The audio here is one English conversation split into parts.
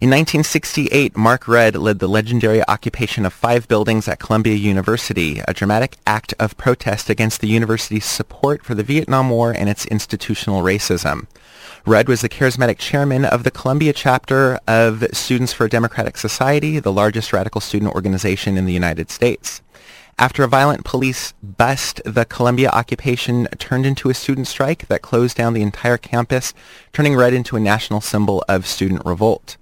In 1968, Mark Rudd led the legendary occupation of five buildings at Columbia University, a dramatic act of protest against the university's support for the Vietnam War and its institutional racism. Rudd was the charismatic chairman of the Columbia chapter of Students for a Democratic Society, the largest radical student organization in the United States. After a violent police bust, the Columbia occupation turned into a student strike that closed down the entire campus, turning Rudd into a national symbol of student revolt.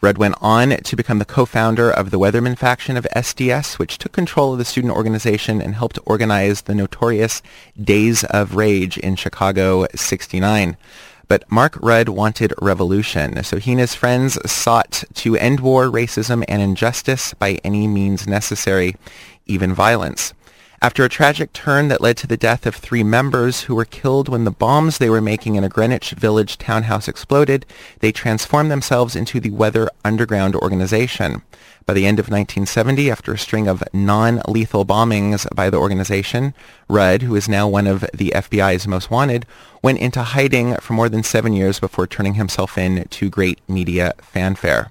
Rudd went on to become the co-founder of the Weatherman faction of SDS, which took control of the student organization and helped organize the notorious Days of Rage in Chicago 69. But Mark Rudd wanted revolution, so he and his friends sought to end war, racism, and injustice by any means necessary, even violence. After a tragic turn that led to the death of three members who were killed when the bombs they were making in a Greenwich Village townhouse exploded, they transformed themselves into the Weather Underground organization. By the end of 1970, after a string of non-lethal bombings by the organization, Rudd, who is now one of the FBI's most wanted, went into hiding for more than seven years before turning himself in to great media fanfare.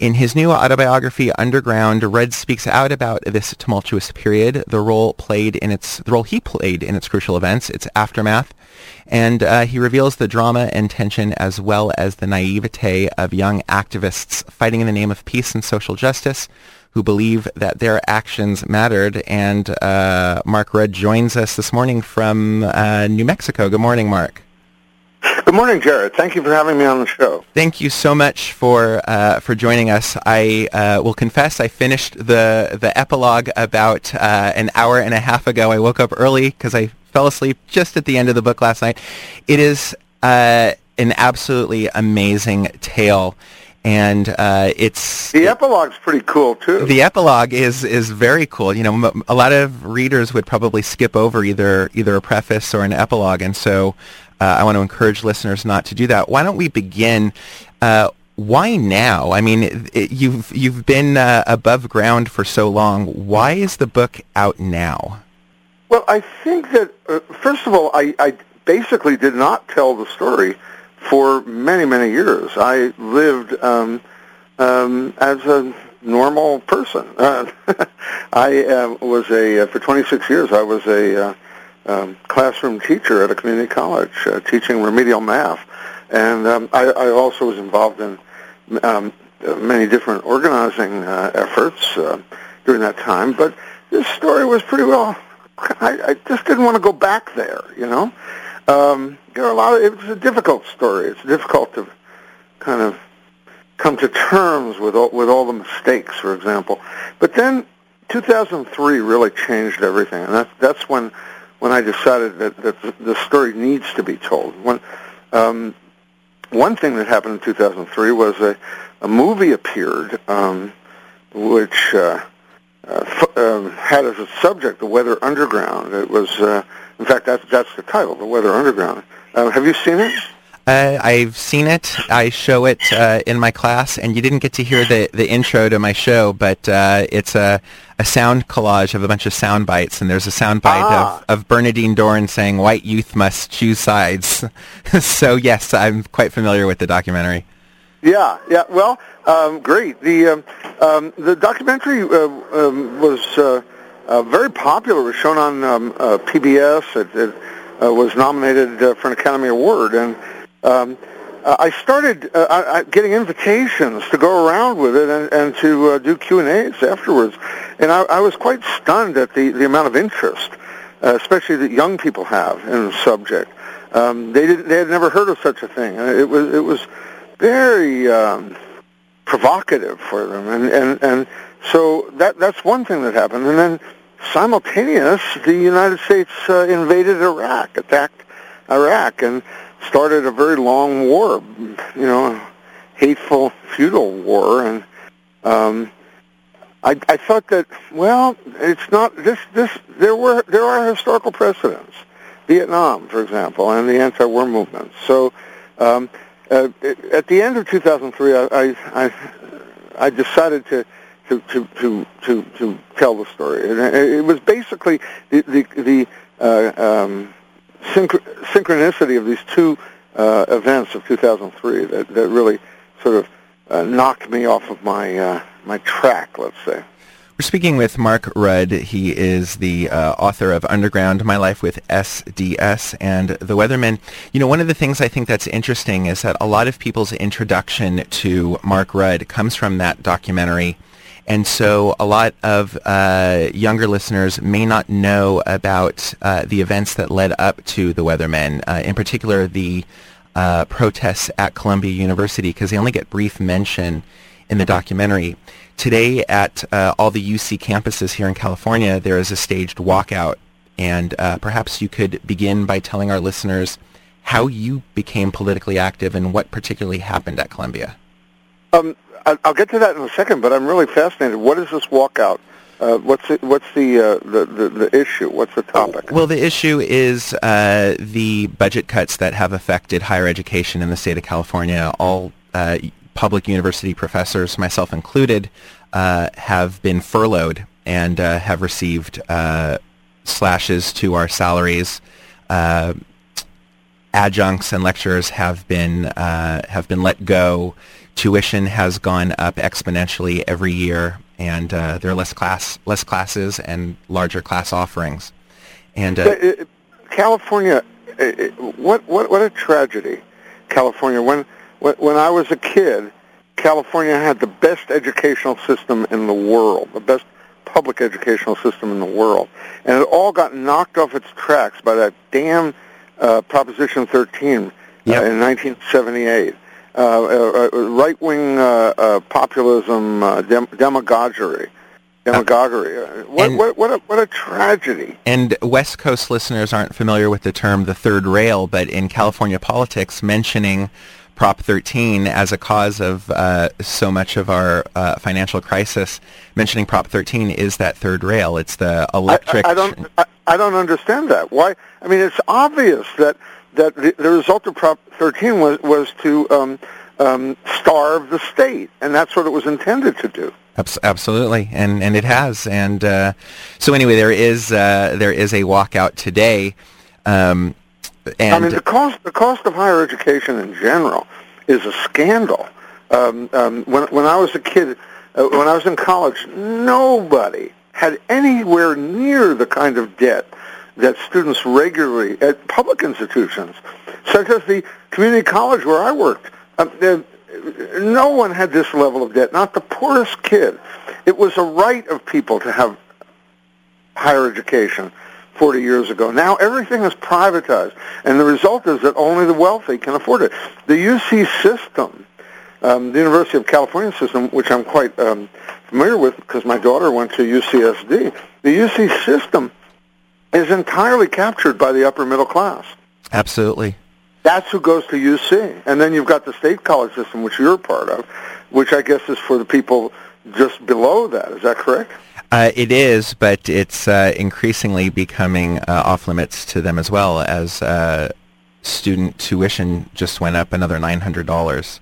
In his new autobiography, Underground, Rudd speaks out about this tumultuous period, the role played in its the role he played in its crucial events, its aftermath, and uh, he reveals the drama and tension as well as the naivete of young activists fighting in the name of peace and social justice who believe that their actions mattered. And uh, Mark Rudd joins us this morning from uh, New Mexico. Good morning, Mark. Good morning, Jared. Thank you for having me on the show. Thank you so much for uh, for joining us. I uh, will confess I finished the the epilogue about uh, an hour and a half ago. I woke up early because I fell asleep just at the end of the book last night. It is uh, an absolutely amazing tale and uh, it's the epilogue's pretty cool too. The epilogue is is very cool. You know, a lot of readers would probably skip over either either a preface or an epilogue, and so uh, I want to encourage listeners not to do that. Why don't we begin? Uh, why now? I mean, it, it, you've you've been uh, above ground for so long. Why is the book out now? Well, I think that uh, first of all, I, I basically did not tell the story for many, many years. I lived um, um, as a normal person. I uh, was a uh, for 26 years. I was a um, classroom teacher at a community college, uh, teaching remedial math, and um, I, I also was involved in um, many different organizing uh, efforts uh, during that time. But this story was pretty well. I, I just didn't want to go back there, you know. Um, there are a lot of, it was a difficult story. It's difficult to kind of come to terms with all, with all the mistakes, for example. But then 2003 really changed everything, and that's that's when when I decided that that the, story needs to be told. When um, one thing that happened in 2003 was a a movie appeared, um, which uh, uh, f- uh, had as a subject the Weather Underground. It was, uh, in fact, that's the title, the Weather Underground. Uh, have you seen it? Uh, I've seen it. I show it in my class, and you didn't get to hear the, the intro to my show, but it's a, a sound collage of a bunch of sound bites, and there's a sound bite Ah. of, of Bernardine Dohrn saying, white youth must choose sides. so, yes, I'm quite familiar with the documentary. Yeah, yeah. Well, um, great. The um, um, the documentary uh, um, was uh, uh, very popular. It was shown on um, uh, PBS. It, it uh, was nominated uh, for an Academy Award, and um, uh, I started uh, getting invitations to go around with it and, and to uh, do Q and A's afterwards. And I, I was quite stunned at the the amount of interest, uh, especially that young people have in the subject. Um, they didn't. They had never heard of such a thing. It was. It was very um, provocative for them, and and and so that that's one thing that happened, and then simultaneous, the United States uh, invaded Iraq, attacked Iraq, and started a very long war, you know, hateful, feudal war, and um, I, I thought that well, it's not this this there were there are historical precedents, Vietnam, for example, and the anti-war movement. So. Um, uh, at the end of 2003, I, I, I decided to, to, to, to, to, to tell the story. It was basically the, the, the uh, um, synch- synchronicity of these two uh, events of 2003 that, that really sort of uh, knocked me off of my uh, my track, let's say. We're speaking with Mark Rudd. He is the uh, author of Underground, My Life with SDS and The Weathermen. You know, one of the things I think that's interesting is that a lot of people's introduction to Mark Rudd comes from that documentary. And so a lot of uh, younger listeners may not know about uh, the events that led up to The Weathermen, uh, in particular the uh, protests at Columbia University, because they only get brief mention in the documentary. Today at uh, all the UC campuses here in California, there is a staged walkout. And uh, perhaps you could begin by telling our listeners how you became politically active and what particularly happened at Columbia. Um, I'll get to that in a second, but I'm really fascinated. What is this walkout? Uh, what's the, what's the, uh, the, the the issue? What's the topic? Well, the issue is uh, the budget cuts that have affected higher education in the state of California. All uh, public university professors, myself included, uh, have been furloughed and uh, have received slashes to our salaries. Adjuncts and lecturers have been have been let go. Tuition has gone up exponentially every year, and uh, there are less class less classes and larger class offerings. And California, what what what a tragedy! California when when I was a kid, California had the best educational system in the world, the best public educational system in the world, and it all got knocked off its tracks by that damn uh, Proposition 13 uh, yep. uh, in 1978. Uh, uh, uh, right-wing populism, dem- demagoguery demagoguery. What, and, what, what, a, what a tragedy. And West Coast listeners aren't familiar with the term the third rail, but in California politics, mentioning Prop 13 as a cause of uh, so much of our uh, financial crisis. Mentioning Prop 13 is that third rail. It's the electric. I, I, I don't. I, I, don't understand that. Why? I mean, it's obvious that that the, the result of Prop 13 was was to um, um, starve the state, and that's what it was intended to do. Absolutely, and and it has. And uh, so anyway, there is uh, there is a walkout today. Um, and I mean, the cost the cost of higher education in general is a scandal. Um, um, when when I was a kid, uh, when I was in college, nobody had anywhere near the kind of debt that students regularly at public institutions, such as the community college where I worked. Um, no one had this level of debt, not the poorest kid. It was a right of people to have higher education. 40 years ago. Now everything is privatized, and the result is that only the wealthy can afford it. The UC system, um, the University of California system, which I'm quite um, familiar with because my daughter went to UCSD, the UC system is entirely captured by the upper middle class. Absolutely. That's who goes to UC. And then you've got the state college system, which you're part of, which I guess is for the people just below that. Is that correct? Uh, it is, but it's uh, increasingly becoming uh, off limits to them as well as uh, student tuition just went up another nine hundred dollars.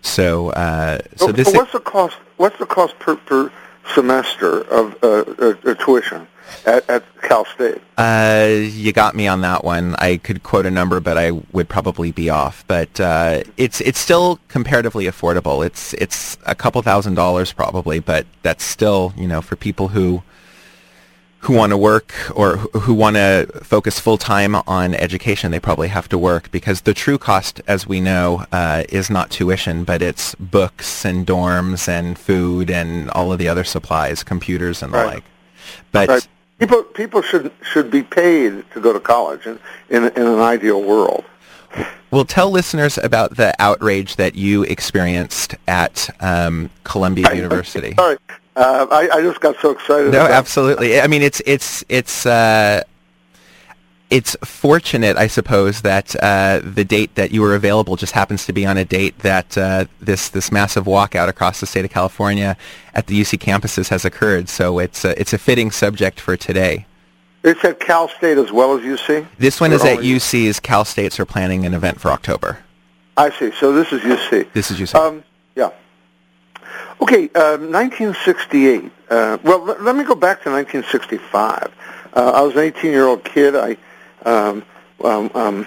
So, uh, so, so this. what's the cost? What's the cost per, per semester of uh, tuition? At, at Cal State? Uh, you got me on that one. I could quote a number, but I would probably be off. But uh, it's it's still comparatively affordable. It's it's a couple thousand dollars probably, but that's still you know for people who who want to work or who want to focus full time on education, they probably have to work because the true cost, as we know, uh, is not tuition, but it's books and dorms and food and all of the other supplies, computers and the right. like. But right. People people should should be paid to go to college in in, in an ideal world. Well, tell listeners about the outrage that you experienced at um, Columbia I, University. Sorry, uh, I, I just got so excited. No, absolutely. I mean, it's it's it's uh, it's fortunate, I suppose, that uh, the date that you were available just happens to be on a date that uh, this this massive walkout across the state of California at the UC campuses has occurred. So it's a, it's a fitting subject for today. It's at Cal State as well as UC. This one is at UC's. Cal States are planning an event for October. I see. So this is UC. This is UC. Um, yeah. Okay, uh, 1968. Uh, well, let, let me go back to 1965. Uh, I was an 18-year-old kid. I um, um, um,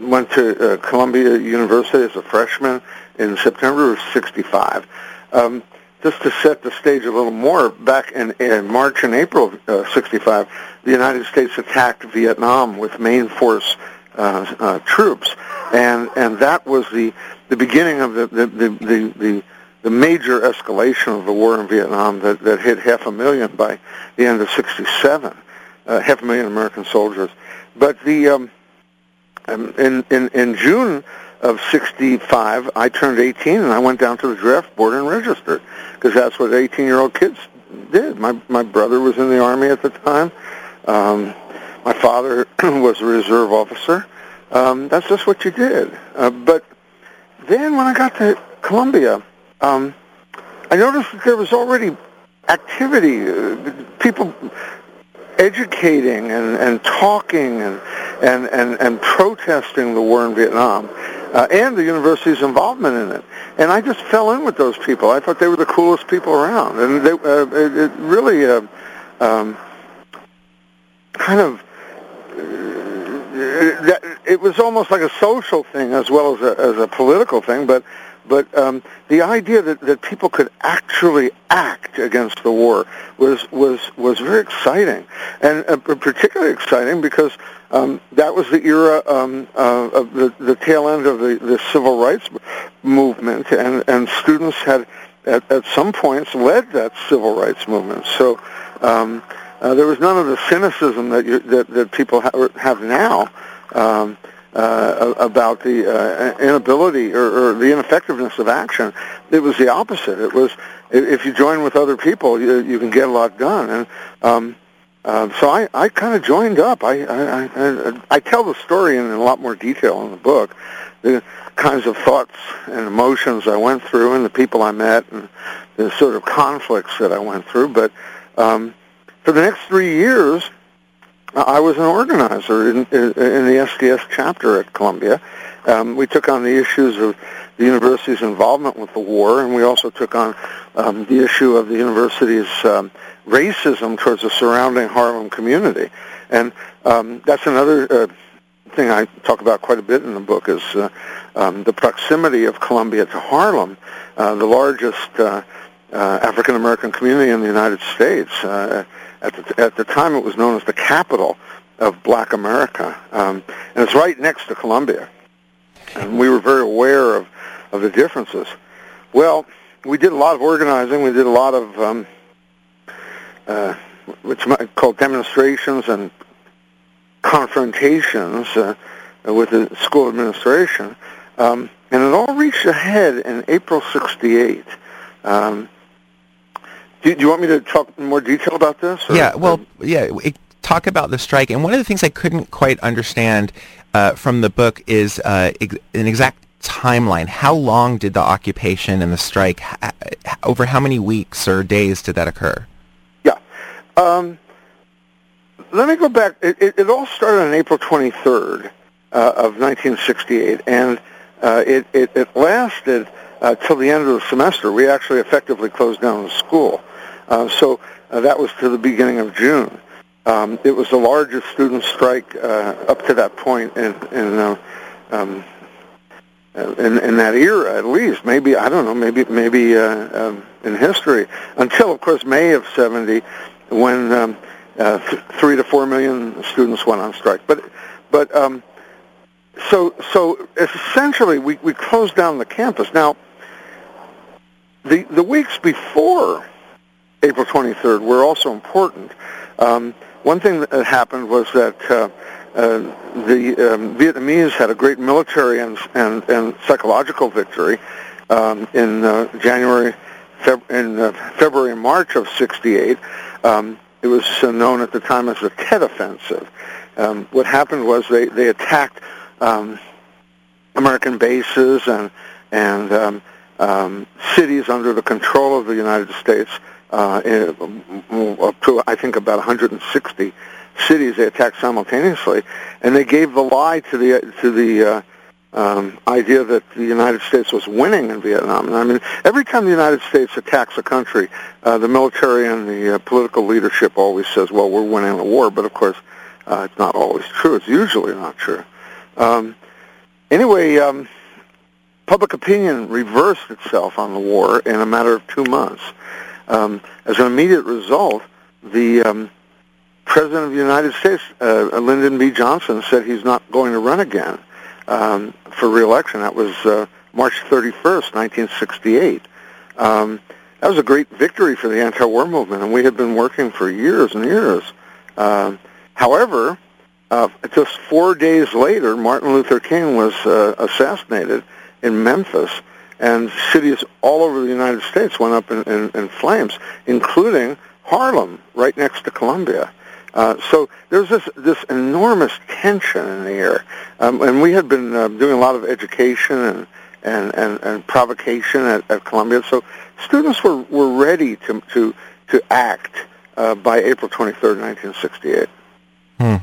went to uh, Columbia University as a freshman in September of 65. Um, just to set the stage a little more, back in, in March and April of uh, 65, the United States attacked Vietnam with main force uh, uh, troops, and and that was the the beginning of the the the, the, the the major escalation of the war in Vietnam that, that hit half a million by the end of 67, uh, half a million American soldiers. But the um, um in, in, in June of 65, I turned 18 and I went down to the draft board and registered because that's what 18-year-old kids did. My, my brother was in the Army at the time. Um, my father was a reserve officer. Um, that's just what you did. Uh, but then when I got to Columbia, um, I noticed that there was already activity, uh, people educating and, and talking and, and, and, and protesting the war in Vietnam uh, and the university's involvement in it. And I just fell in with those people. I thought they were the coolest people around. And they, uh, it, it really uh, um, kind of that it was almost like a social thing as well as a, as a political thing, but but um, the idea that, that people could actually act against the war was was was very exciting, and uh, particularly exciting because um, that was the era um, uh, of the, the tail end of the, the civil rights movement, and and students had at, at some points led that civil rights movement. So. Um, uh, there was none of the cynicism that you, that, that people ha- have now um, uh, about the uh, inability or, or the ineffectiveness of action. It was the opposite. It was if you join with other people, you, you can get a lot done. And um, uh, so I, I kind of joined up. I, I, I, I tell the story in a lot more detail in the book. The kinds of thoughts and emotions I went through, and the people I met, and the sort of conflicts that I went through. But um, for the next three years, I was an organizer in, in, the SDS chapter at Columbia. Um, we took on the issues of the university's involvement with the war, and we also took on um, the issue of the university's um, racism towards the surrounding Harlem community. And um, that's another uh, thing I talk about quite a bit in the book is uh, um, the proximity of Columbia to Harlem, uh, the largest uh, African American community in the United States. Uh, at the, at the time, it was known as the capital of Black America, um, and it's right next to Columbia. And we were very aware of, of the differences. Well, we did a lot of organizing. We did a lot of um, uh, what's called demonstrations and confrontations uh, with the school administration. Um, and it all reached a head in April 68. Um, do, do, you want me to talk in more detail about this? Or, yeah, well, yeah, it, talk about the strike. And one of the things I couldn't quite understand uh, from the book is uh, ex- an exact timeline. How long did the occupation and the strike, ha- over how many weeks or days did that occur? Yeah. Um, let me go back. It, it, it, all started on April 23rd uh, of 1968, and uh, it, it, lasted uh, till the end of the semester. We actually effectively closed down the school. Uh, so uh, that was to the beginning of June. Um, it was the largest student strike uh, up to that point in in, uh, um, in in that era, at least. Maybe I don't know. Maybe maybe um, in history until, of course, May of '70, when um, th- three to four million students went on strike. But but um, so so essentially, we we closed down the campus. Now, the the weeks before April 23rd were also important. Um, one thing that happened was that uh, uh, the um, Vietnamese had a great military and, and, and psychological victory um, in uh, January, Feb- in uh, February and March of '68. Um, it was uh, known at the time as the Tet Offensive. Um, what happened was they they attacked um, American bases and and cities under the control of the United States uh, up to I think about 160 cities they attacked simultaneously, and they gave the lie to the to the uh, um, idea that the United States was winning in Vietnam. I mean, every time the United States attacks a country, uh, the military and the uh, political leadership always says, "Well, we're winning the war," but of course, uh, it's not always true. It's usually not true. Um, anyway, um, public opinion reversed itself on the war in a matter of two months. Um, as an immediate result, the um, President of the United States, uh, Lyndon B. Johnson, said he's not going to run again um, for reelection. That was uh, March 31st, 1968. Um, that was a great victory for the anti-war movement, and we had been working for years and years. Um, however, uh, just four days later, Martin Luther King was uh, assassinated in Memphis, and cities all over the United States went up in, in, in flames, including Harlem, right next to Columbia. Uh, so there's this this enormous tension in the air, um, and we had been uh, doing a lot of education and and and, and provocation at, at Columbia. So students were were ready to to to act uh, by April 23rd, 1968. Hmm.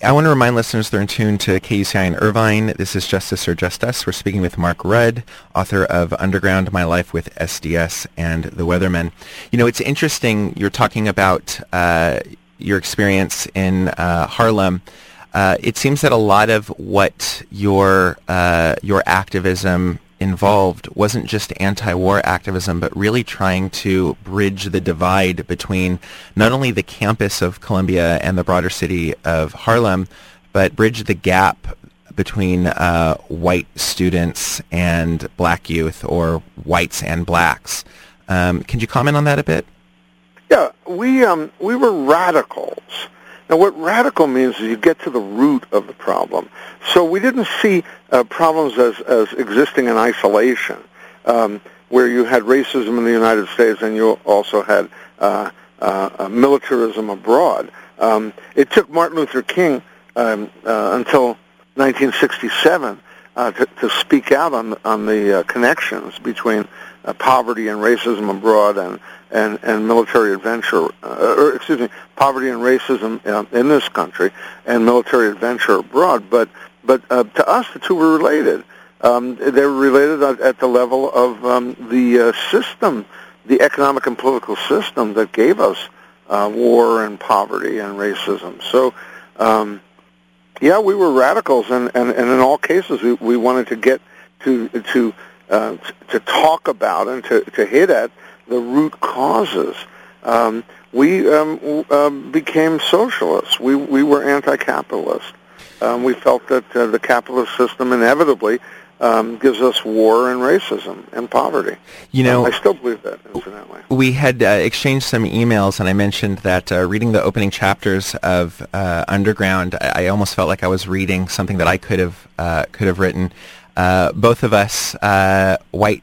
I want to remind listeners they're in tune to KUCI in Irvine. This is Justice or Just Us. We're speaking with Mark Rudd, author of Underground, My Life with SDS and The Weathermen. You know, it's interesting you're talking about uh, your experience in uh, Harlem. Uh, it seems that a lot of what your uh, your activism involved wasn't just anti-war activism, but really trying to bridge the divide between not only the campus of Columbia and the broader city of Harlem, but bridge the gap between uh, white students and black youth or whites and blacks. Um, can you comment on that a bit? Yeah, we um, we were radicals now, what radical means is you get to the root of the problem. So we didn't see uh, problems as, as existing in isolation, um, where you had racism in the United States and you also had uh, uh, militarism abroad. Um, it took Martin Luther King um, uh, until 1967 uh, to, to speak out on on the uh, connections between uh, poverty and racism abroad and and, and military adventure, uh, or excuse me, poverty and racism uh, in this country and military adventure abroad. But but uh, to us, the two were related. Um, they were related at, at the level of um, the uh, system, the economic and political system that gave us uh, war and poverty and racism. So. Um, yeah, we were radicals, and, and, and in all cases, we, we wanted to get to to uh, to talk about and to, to hit at the root causes. Um, we um, um, became socialists. We, we were anti-capitalist. Um, we felt that uh, the capitalist system inevitably um, gives us war and racism and poverty. You know, um, I still believe that, incidentally. We had uh, exchanged some emails, and I mentioned that uh, reading the opening chapters of uh, Underground, I, I, almost felt like I was reading something that I could have uh, could have written. Uh, both of us, uh, white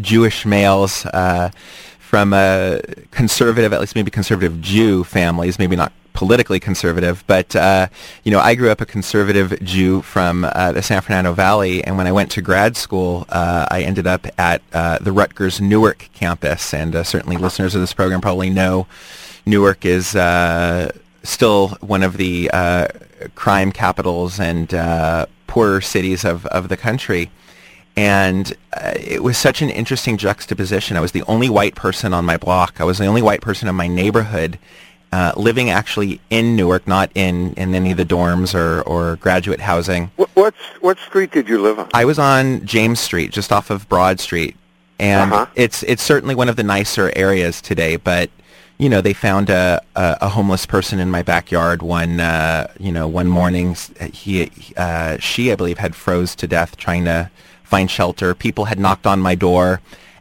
Jewish males uh, from a conservative, at least maybe conservative Jew families, maybe not politically conservative, but uh, you know, I grew up a conservative Jew from uh, the San Fernando Valley, and when I went to grad school, uh, I ended up at uh, the Rutgers Newark campus, and uh, certainly listeners of this program probably know Newark is uh, still one of the crime capitals and poorer cities of, of the country. And uh, it was such an interesting juxtaposition. I was the only white person on my block. I was the only white person in my neighborhood uh, living actually in Newark, not in, in any of the dorms or, or graduate housing. What, what, what street did you live on? I was on James Street, just off of Broad Street. And uh-huh. it's, it's certainly one of the nicer areas today, but you know, they found a, a, a, homeless person in my backyard one, uh, you know, one morning. He, uh, she, I believe, had froze to death trying to find shelter. People had knocked on my door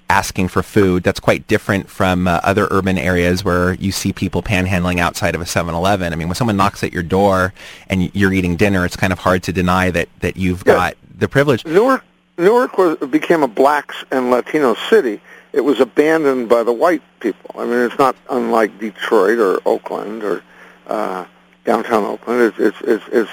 asking for food. That's quite different from uh, other urban areas where you see people panhandling outside of a 7-Eleven. I mean, when someone knocks at your door and you're eating dinner, it's kind of hard to deny that, that you've yeah. got the privilege. Newark, Newark was, became a blacks and Latino city. It was abandoned by the white people. I mean, it's not unlike Detroit or Oakland or uh, downtown Oakland. It's, it's, it's, it's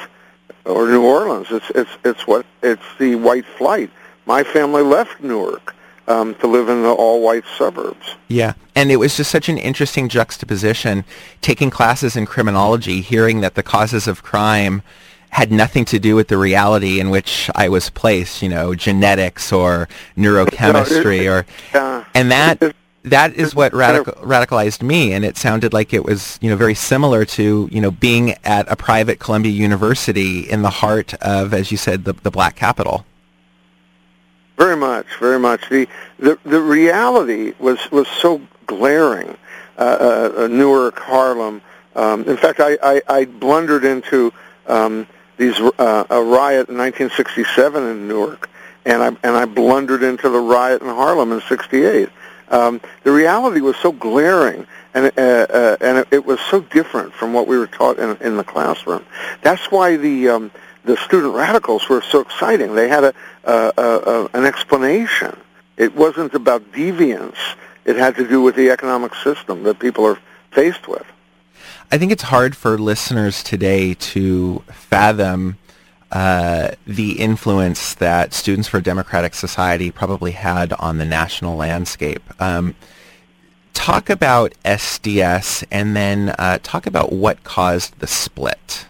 or New Orleans. It's, it's, it's what it's the white flight my family left Newark um, to live in the all-white suburbs. Yeah, and it was just such an interesting juxtaposition, taking classes in criminology, hearing that the causes of crime had nothing to do with the reality in which I was placed, you know, genetics or neurochemistry or, yeah. and that that is what radical, radicalized me, and it sounded like it was, you know, very similar to, you know, being at a private Columbia University in the heart of, as you said, the, the black capital. Very much, very much. The the, the reality was was so glaring. Uh, uh, uh Newark, Harlem. Um, in fact, I, I, I blundered into um, these uh, a riot in 1967 in Newark, and I and I blundered into the riot in Harlem in '68 um, the reality was so glaring and uh, uh, and it, it, was so different from what we were taught in, in the classroom. That's why the um, the student radicals were so exciting. They had a, a, a, an explanation. It wasn't about deviance. It had to do with the economic system that people are faced with. I think it's hard for listeners today to fathom uh, the influence that Students for a Democratic Society probably had on the national landscape. Um, talk about SDS and then uh, talk about what caused the split.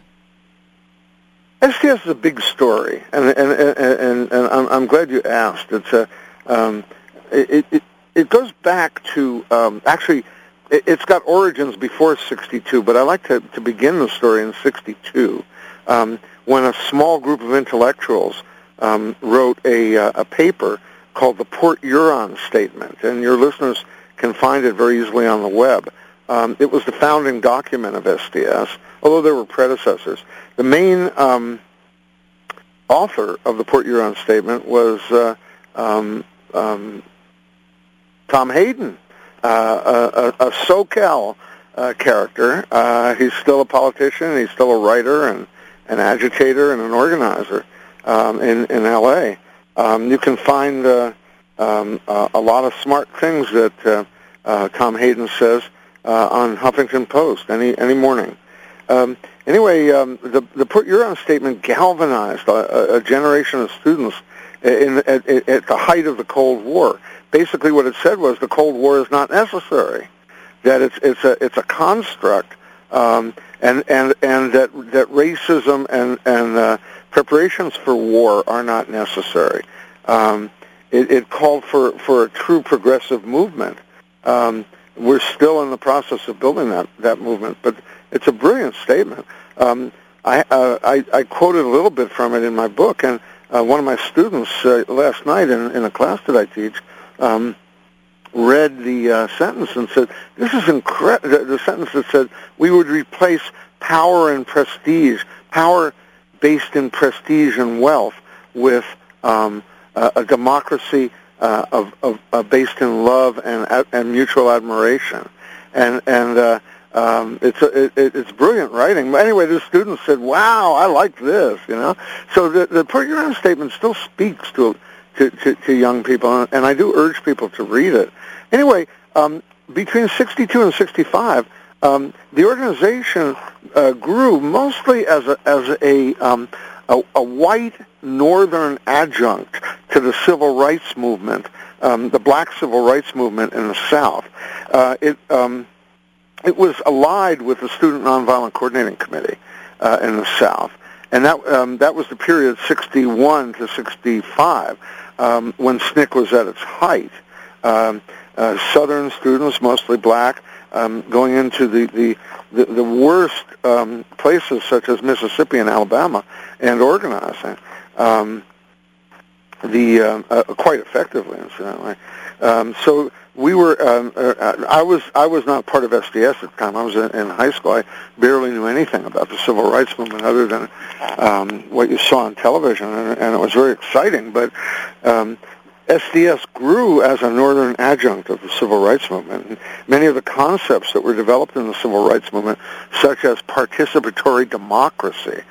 SDS is a big story, and and and, and, and I'm, I'm, glad you asked. It's a um, it, it it goes back to um, actually it, has got origins before '62, but I like to to begin the story in '62. Um, when a small group of intellectuals um, wrote a, uh, a paper called the Port Huron Statement, and your listeners can find it very easily on the web. Um, it was the founding document of SDS, although there were predecessors. The main um, author of the Port Huron Statement was uh, um, um, Tom Hayden, uh, a, a, SoCal uh, character. Uh, he's still a politician. He's still a writer and an agitator and an organizer um, in in LA. Um, you can find uh, um, a lot of smart things that uh, Tom Hayden says on Huffington Post any any morning. Um, anyway, um, the the Port Huron statement galvanized a, a generation of students in, at, at the height of the Cold War. Basically, what it said was the Cold War is not necessary. That it's it's a it's a construct um, and and and that that racism and and uh, preparations for war are not necessary. Um, it, it called for for a true progressive movement. Um, we're still in the process of building that that movement, but it's a brilliant statement. Um, I, uh, I I quoted a little bit from it in my book, and uh, one of my students uh, last night in, in a class that I teach. Um, read the uh, sentence and said, "This is incredible." The, sentence that said, "We would replace power and prestige, power based in prestige and wealth, with um, a, a democracy uh, of, of uh, based in love and and mutual admiration." And and uh, um, it's a, it, it's brilliant writing. But anyway, the students said, "Wow, I like this," you know. So the the Huron statement still speaks to to, to, to young people, and I do urge people to read it. Anyway, um, between 62 and 65, um, the organization uh, grew mostly as a, as a, um, a, a, white northern adjunct to the civil rights movement, um, the black civil rights movement in the South. Uh, it, um, it was allied with the Student Nonviolent Coordinating Committee uh, in the South. And that, um, that was the period 61 to 65 um, when SNCC was at its height. Um, uh, Southern students, mostly black, um, going into the the the, the worst um, places such as Mississippi and Alabama and organizing um, the uh, quite effectively, incidentally. So we were. Um, uh, I was. I was not part of SDS at the time. I was in, in high school. I barely knew anything about the civil rights movement other than um, what you saw on television, and, and it was very exciting. But um, SDS grew as a northern adjunct of the civil rights movement. And many of the concepts that were developed in the civil rights movement, such as participatory democracy,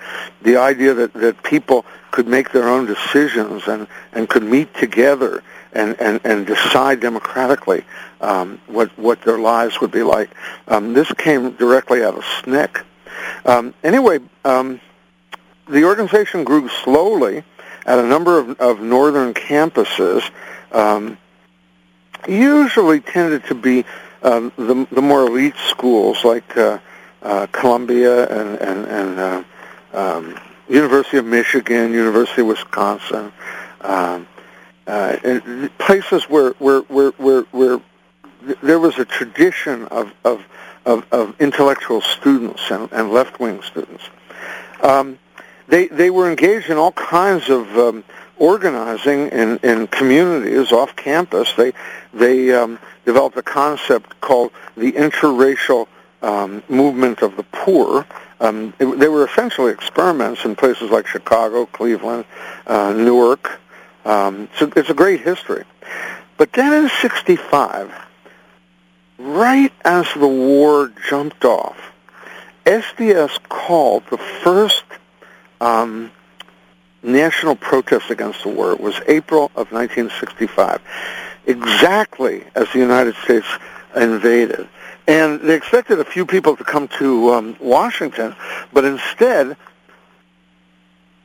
the idea that, that people could make their own decisions and, and could meet together and, and, and decide democratically um, what, what their lives would be like. Um, this came directly out of SNCC. Um, anyway, um, the organization grew slowly at a number of, of northern campuses, um, usually tended to be um, the, the more elite schools like uh, uh, Columbia and, and, and uh, um, University of Michigan, University of Wisconsin, um, uh, and places where, where, where, where, where there was a tradition of of of, of intellectual students and, and left wing students. Um, they they were engaged in all kinds of um, organizing in, in communities off campus. They they um, developed a concept called the interracial um, movement of the poor. Um, it, they were essentially experiments in places like Chicago, Cleveland, uh, Newark. Um, so it's a great history. But then in 65, right as the war jumped off, SDS called the first um, national protest against the war. It was April of 1965, exactly as the United States invaded. And they expected a few people to come to um, Washington, but instead,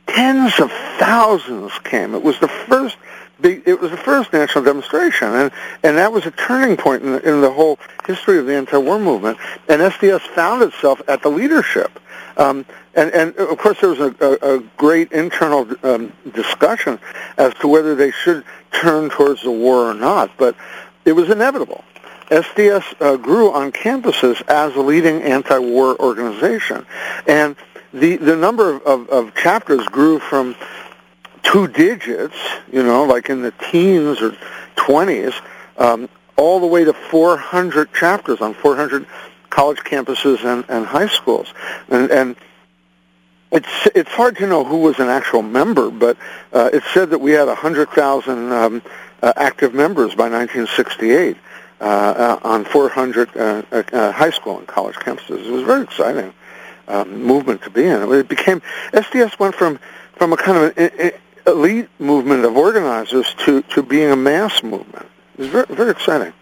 tens of thousands came. It was the first it was the first national demonstration, and and that was a turning point in the, in the whole history of the anti-war movement. And SDS found itself at the leadership. Um, and, and of course, there was a, a, a great internal um, discussion as to whether they should turn towards the war or not, but it was inevitable. SDS uh, grew on campuses as a leading anti-war organization, and the the number of, of, of chapters grew from two digits, you know, like in the teens or 20s, um, all the way to 400 chapters on 400 college campuses and, and high schools. And, and it's it's hard to know who was an actual member, but uh, it said that we had 100,000 um, uh, active members by 1968 uh, uh, on 400 uh, uh, uh, high school and college campuses. It was very exciting um, movement to be in. It became SDS went from from a kind of an elite movement of organizers to to being a mass movement. It was very very exciting.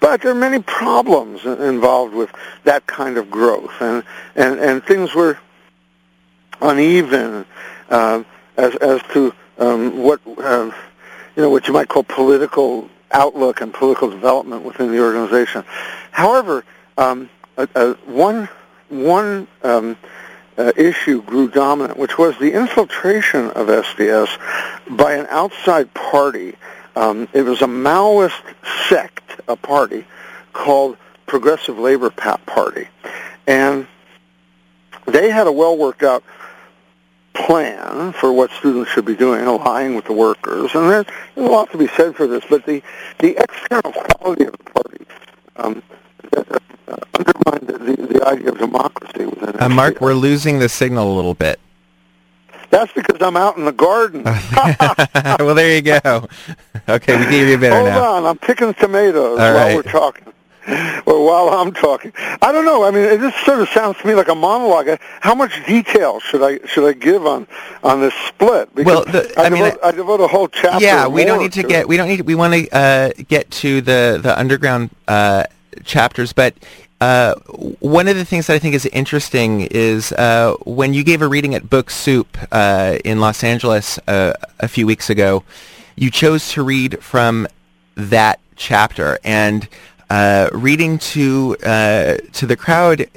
But there are many problems involved with that kind of growth, and and and things were uneven uh, as as to um, what uh, you know what you might call political outlook and political development within the organization. However, um, a one one um, uh, issue grew dominant, which was the infiltration of SDS by an outside party um, it was a Maoist sect, a party called Progressive Labor Party, and they had a well worked out plan for what students should be doing, aligning with the workers, and there's, a lot to be said for this. But the the external quality of the party um, uh, undermined the, the idea of democracy within. Uh, Mark, we're losing the signal a little bit. That's because I'm out in the garden. well, there you go. Okay, we gave you a better Hold now. on, I'm picking tomatoes All while right. we're talking. Or while I'm talking, I don't know. I mean, it just sort of sounds to me like a monologue. How much detail should I should I give on on this split? Because Well, the- I, I mean, devote, I devote a whole chapter. yeah, we don't need to it. get we don't need we want to uh, get to the the underground uh, chapters, but uh, one of the things that I think is interesting is uh, when you gave a reading at Book Soup uh, in Los Angeles uh, a few weeks ago, you chose to read from that chapter and uh, reading to to the crowd,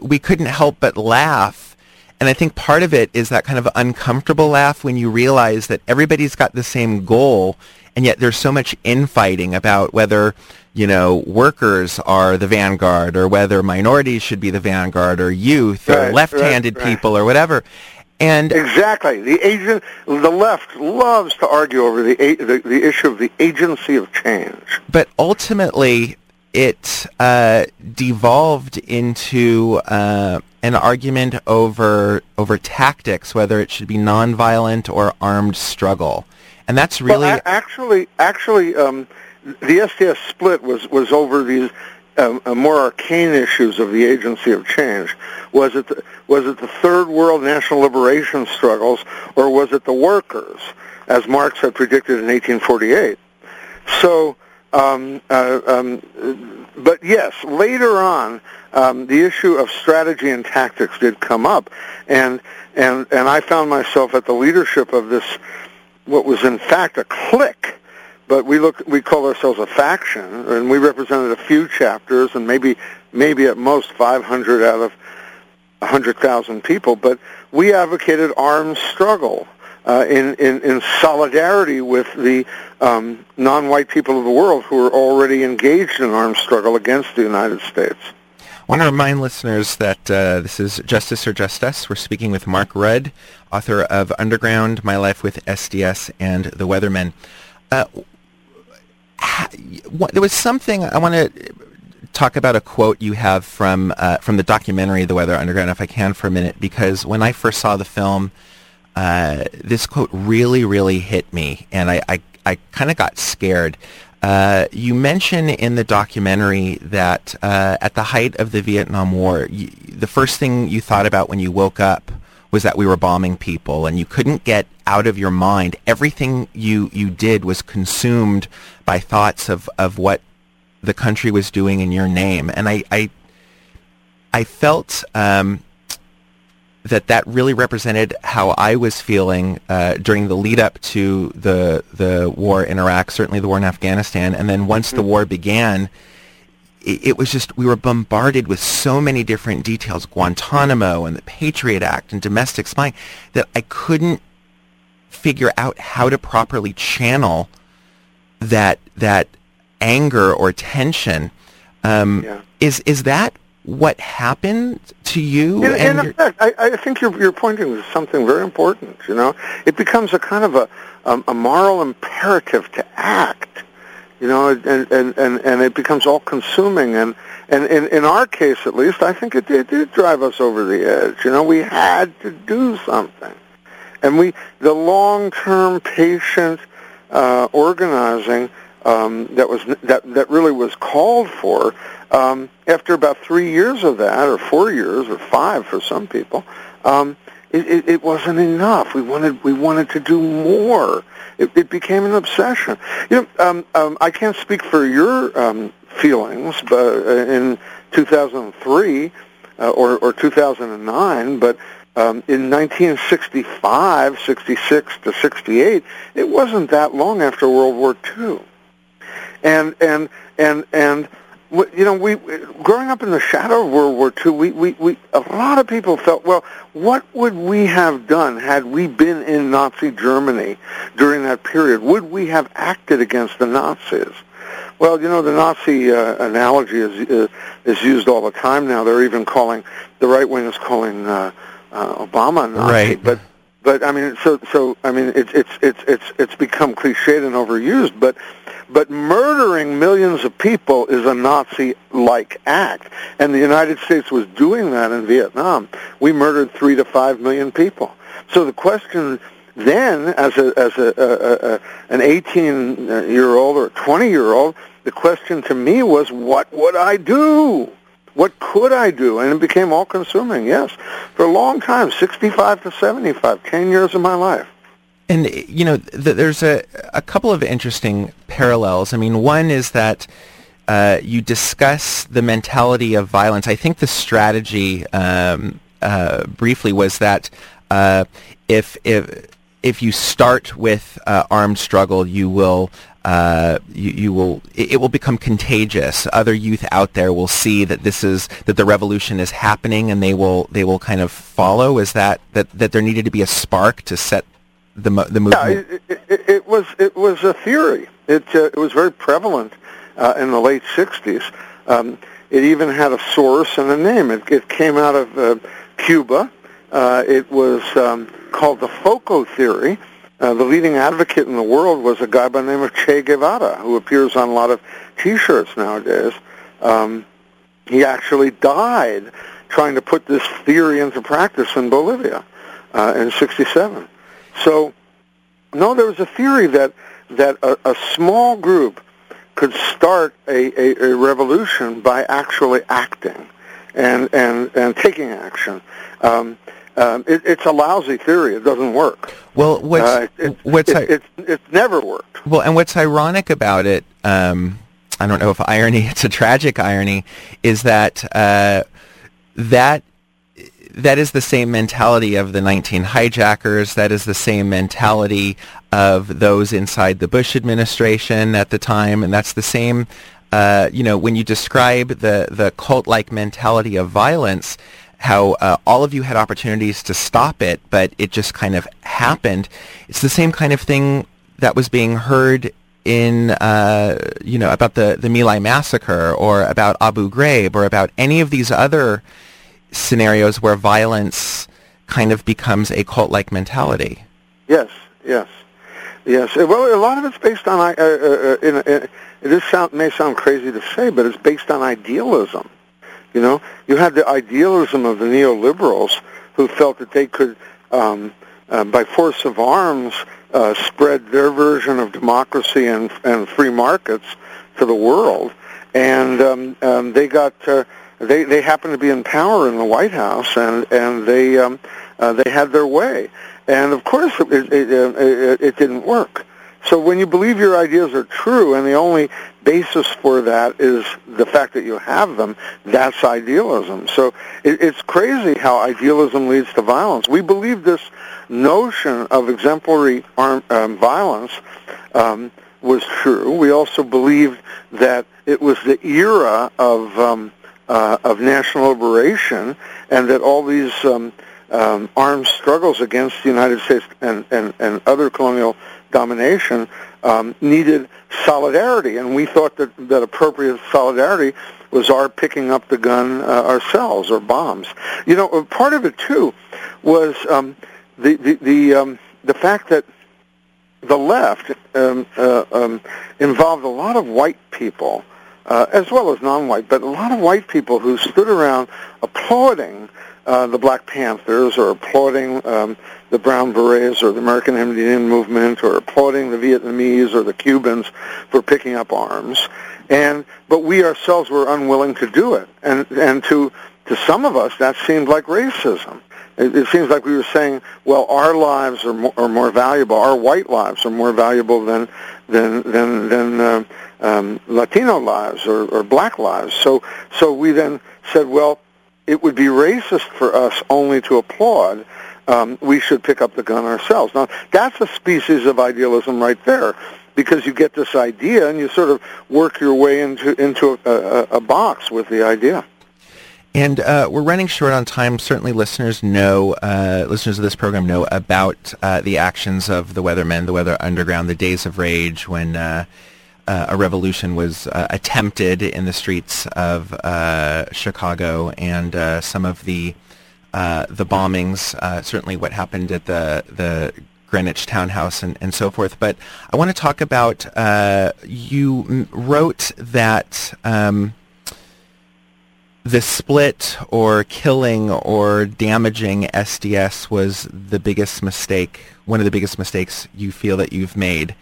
we couldn't help but laugh. And I think part of it is that kind of uncomfortable laugh when you realize that everybody's got the same goal, and yet there's so much infighting about whether you know workers are the vanguard or whether minorities should be the vanguard or youth or Right, right, left-handed right. people or whatever. And Exactly. The agent, the left loves to argue over the, the the issue of the agency of change. but ultimately it uh, devolved into uh, an argument over over tactics, whether it should be nonviolent or armed struggle, and that's really Well, a- actually, actually, um, the SDS split was was over these um, uh, more arcane issues of the agency of change. Was it the, was it the third world national liberation struggles, or was it the workers, as Marx had predicted in 1848? So. Um, uh, um, but yes, later on, um, the issue of strategy and tactics did come up, and and and I found myself at the leadership of this what was in fact a clique, but we look we call ourselves a faction, and we represented a few chapters and maybe maybe at most 500 out of 100,000 people, but we advocated armed struggle. uh, in, in, in solidarity with the um, non-white people of the world who are already engaged in armed struggle against the United States. I want to remind listeners that uh, this is Justice or Just Us. We're speaking with Mark Rudd, author of Underground, My Life with SDS, and The Weathermen. Uh, there was something I want to talk about a quote you have from uh, from the documentary The Weather Underground, if I can, for a minute, because when I first saw the film, uh, this quote really, really hit me, and I, I, I kind of got scared. Uh, you mention in the documentary that uh, at the height of the Vietnam War, you, the first thing you thought about when you woke up was that we were bombing people, and you couldn't get out of your mind. Everything you, you did was consumed by thoughts of, of what the country was doing in your name. And I, I, I felt um, that that really represented how I was feeling uh, during the lead up to the the war in Iraq, certainly the war in Afghanistan, and then once the mm-hmm. war began, it, it, was just we were bombarded with so many different details, Guantanamo and the Patriot Act and domestic spying, that I couldn't figure out how to properly channel that that anger or tension. Um, yeah. Is is that what happened to you? In, in effect, I, I think you're, you're pointing to something very important. You know, it becomes a kind of a, um, a moral imperative to act. You know, and, and, and, and it becomes all-consuming. And, and in, in our case, at least, I think it, it did drive us over the edge. You know, we had to do something. And we, the long-term patient uh, organizing um, that was that that really was called for. Um, after about three years of that, or four years, or five for some people, um, it, it, it wasn't enough. We wanted we wanted to do more. It, it became an obsession. You know, um, um, I can't speak for your um, feelings, but uh, in 2003 uh, or, or 2009, but um, in 1965, 66 to 68, it wasn't that long after World War II and and and and you know, we growing up in the shadow of World War II, we, we, we a lot of people felt, well, what would we have done had we been in Nazi Germany during that period? Would we have acted against the Nazis? Well, you know, the Nazi uh, analogy is, is is used all the time now. They're even calling the right wing is calling uh, uh, Obama Nazi, right. but but I mean, so so I mean, it's it's it's it's it's become cliched and overused, but but murdering millions of people is a Nazi-like act, and the United States was doing that in Vietnam. We murdered three to five million people. So the question then, as a as a, a, a an 18-year-old or 20-year-old, the question to me was, what would I do? What could I do? And it became all-consuming. Yes, for a long time, 65 to 75, 10 years of my life. And you know, th- there's a a couple of interesting parallels. I mean, one is that uh, you discuss the mentality of violence. I think the strategy um, uh, briefly was that uh, if if if you start with uh, armed struggle, you will uh, you, you, will it, it, will become contagious. Other youth out there will see that this is that the revolution is happening, and they will they will kind of follow. Is that that that there needed to be a spark to set the the movement? Yeah, it, it, it was it was a theory. It uh, it was very prevalent uh, in the late '60s. Um, it even had a source and a name. It, it came out of uh, Cuba. Uh, it was um, called the FOCO theory. Uh, the leading advocate in the world was a guy by the name of Che Guevara, who appears on a lot of T-shirts nowadays. Um, he actually died trying to put this theory into practice in Bolivia uh, in '67. So, no, there was a theory that that a, a small group could start a, a, a revolution by actually acting and and and taking action. Um, um, it, it's a lousy theory. It doesn't work. Well, what's uh, it, what's it, it's it's never worked. Well, and what's ironic about it, um, I don't know if irony, it's a tragic irony, is that uh, that that is the same mentality of the 19 hijackers. That is the same mentality of those inside the Bush administration at the time, and that's the same. Uh, you know, when you describe the the cult-like mentality of violence, how uh, all of you had opportunities to stop it, but it just kind of happened. It's the same kind of thing that was being heard in, uh, you know, about the, the My Lai massacre or about Abu Ghraib or about any of these other scenarios where violence kind of becomes a cult-like mentality. Yes, yes, yes. Well, a lot of it's based on, uh, uh, uh in, in, this sound, may sound crazy to say, but it's based on idealism. You know, you had the idealism of the neoliberals who felt that they could, um, uh, by force of arms, uh, spread their version of democracy and, and free markets to the world, and um, um, they got uh, they they happened to be in power in the White House, and and they um, uh, they had their way, and of course it it, it, it didn't work. So when you believe your ideas are true, and the only basis for that is the fact that you have them, that's idealism. So it, it's crazy how idealism leads to violence. We believe this notion of exemplary arm, um, violence um, was true. We also believed that it was the era of um, uh, of national liberation, and that all these um, um, armed struggles against the United States and, and, and other colonial domination um, needed solidarity, and we thought that, that appropriate solidarity was our picking up the gun uh, ourselves or bombs. You know, part of it too was um, the the the, um, the fact that the left um, uh, um, involved a lot of white people, uh, as well as non-white, but a lot of white people who stood around applauding uh, the Black Panthers or applauding um, the Brown Berets or the American Indian Movement or applauding the Vietnamese or the Cubans for picking up arms. And but we ourselves were unwilling to do it, and and to to some of us that seemed like racism. It, it seems like we were saying, well, our lives are more, are more valuable. Our white lives are more valuable than than than than uh, um, Latino lives or, or black lives. So so we then said, well, it would be racist for us only to applaud. Um, we should pick up the gun ourselves. Now, that's a species of idealism right there, because you get this idea and you sort of work your way into into a, a, a box with the idea. And uh, we're running short on time. Certainly, listeners know, uh, listeners of this program know about uh, the actions of the Weathermen, the Weather Underground, the Days of Rage, when uh, uh, a revolution was uh, attempted in the streets of Chicago, and some of the the bombings. certainly, what happened at the the Greenwich Townhouse and, and so forth. But I want to talk about you wrote that. Um, the split or killing or damaging SDS was the biggest mistake, one of the biggest mistakes you feel that you've made,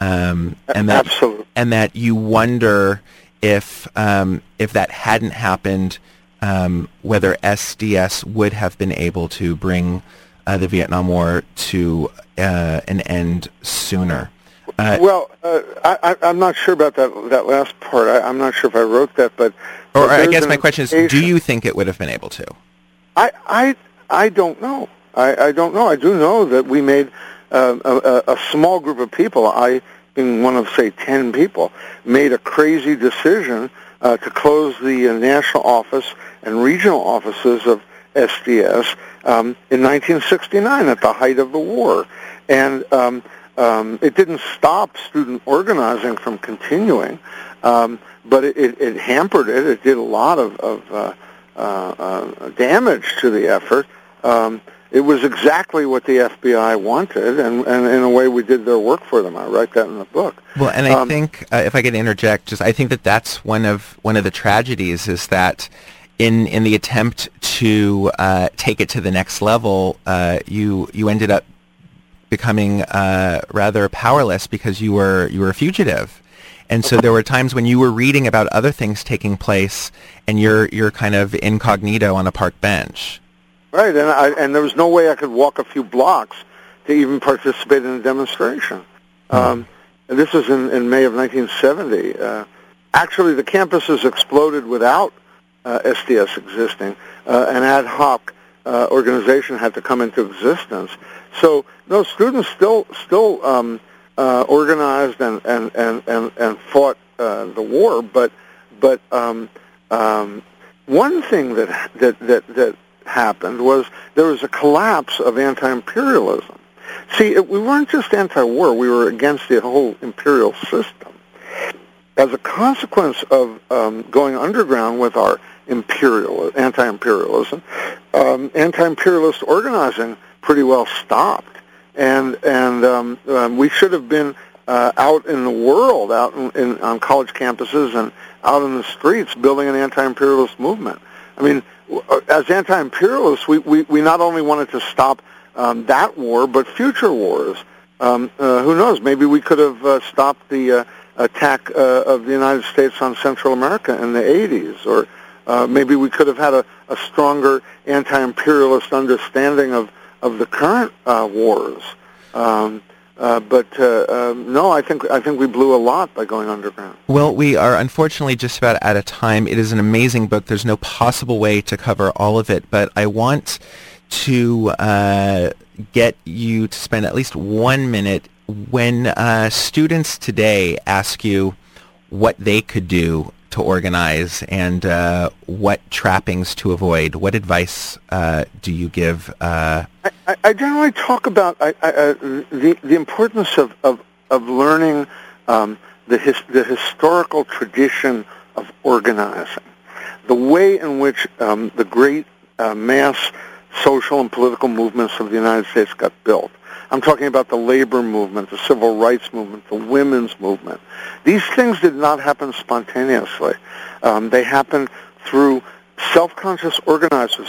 um, and that Absolutely. and that you wonder if um, if that hadn't happened, um, whether SDS would have been able to bring uh, the Vietnam War to uh, an end sooner. Uh, well, uh, I, am not sure about that that last part. I, am not sure if I wrote that, but or I guess my question is, do you think it would have been able to? I I I don't know. I, I don't know. I do know that we made uh, a, a small group of people. I, being one of say ten people, made a crazy decision uh, to close the uh, national office and regional offices of SDS um, in 1969 at the height of the war, and um, um, it didn't stop student organizing from continuing, um, but it, it, it hampered it. It did a lot of, of uh, uh, uh, damage to the effort. Um, it was exactly what the FBI wanted, and, and in a way, we did their work for them. I write that in the book. Well, and I um, think, uh, if I could interject, just I think that that's one of one of the tragedies is that in in the attempt to uh, take it to the next level, uh, you you ended up becoming uh, rather powerless because you were you were a fugitive. And so there were times when you were reading about other things taking place, and you're you're kind of incognito on a park bench. Right, and I, and there was no way I could walk a few blocks to even participate in a demonstration. Mm-hmm. Um, and this was in, in May of 1970. Uh, actually, the campuses exploded without uh, SDS existing. Uh, an ad hoc uh, organization had to come into existence. So no, students still still um, uh, organized and and and and, and fought uh, the war, but but um, um, one thing that that that that happened was there was a collapse of anti-imperialism. See, it, we weren't just anti-war; we were against the whole imperial system. As a consequence of um, going underground with our imperial anti-imperialism, um, anti-imperialist organizing pretty well stopped, and and um, um, we should have been uh, out in the world, out in, in, on college campuses and out in the streets, building an anti-imperialist movement. I mean, uh, as anti-imperialists, we, we, we not only wanted to stop um, that war, but future wars. Um, uh, who knows? Maybe we could have uh, stopped the uh, attack uh, of the United States on Central America in the 80s, or uh, maybe we could have had a, a stronger anti-imperialist understanding of, of the current uh, wars. Um, uh, but uh, um, no, I think I think we blew a lot by going underground. Well, we are unfortunately just about out of time. It is an amazing book. There's no possible way to cover all of it, but I want to uh, get you to spend at least one minute when uh, students today ask you what they could do to organize and uh, what trappings to avoid. What advice uh, do you give? Uh... I, I, generally talk about I, I, uh, the the importance of of, of learning um, the his, the historical tradition of organizing, the way in which um, the great uh, mass social and political movements of the United States got built. I'm talking about the labor movement, the civil rights movement, the women's movement. These things did not happen spontaneously. Um, they happened through self-conscious organizers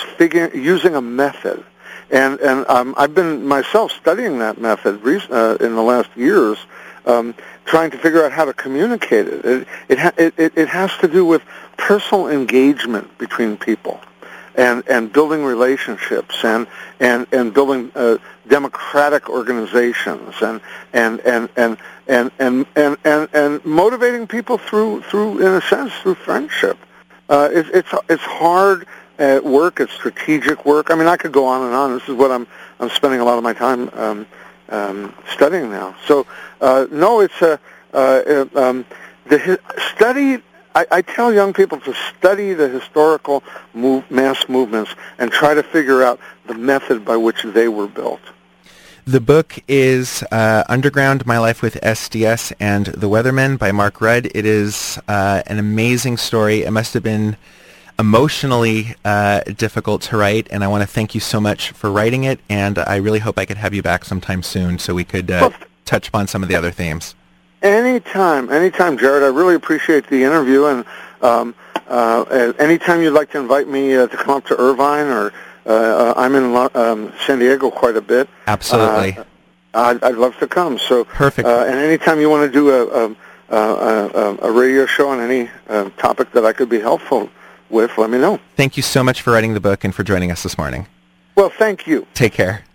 using a method. And, and um, I've been myself studying that method uh, in the last years, um, trying to figure out how to communicate it. It, it, ha- it, it has to do with personal engagement between people and and building relationships and and and building uh, democratic organizations and and and and and and and, and, and motivating people through through in a sense through friendship. Uh, it's it's it's hard at work. It's strategic work. I mean, I could go on and on. This is what I'm I'm spending a lot of my time um, um, studying now. So uh, no, it's a uh, um, the study I, I tell young people to study the historical move, mass movements and try to figure out the method by which they were built. The book is uh, Underground, My Life with SDS and the Weathermen by Mark Rudd. It is uh, an amazing story. It must have been emotionally uh, difficult to write, and I want to thank you so much for writing it, and I really hope I could have you back sometime soon so we could uh, touch upon some of the other themes. Anytime, anytime, Jared. I really appreciate the interview, and um, uh, anytime you'd like to invite me uh, to come up to Irvine, or uh, uh I'm in um, San Diego quite a bit. Absolutely. Uh, I'd, I'd love to come. So perfect. Uh, and anytime you want to do a, a, a, a radio show on any topic that I could be helpful with, let me know. Thank you so much for writing the book and for joining us this morning. Well, thank you. Take care.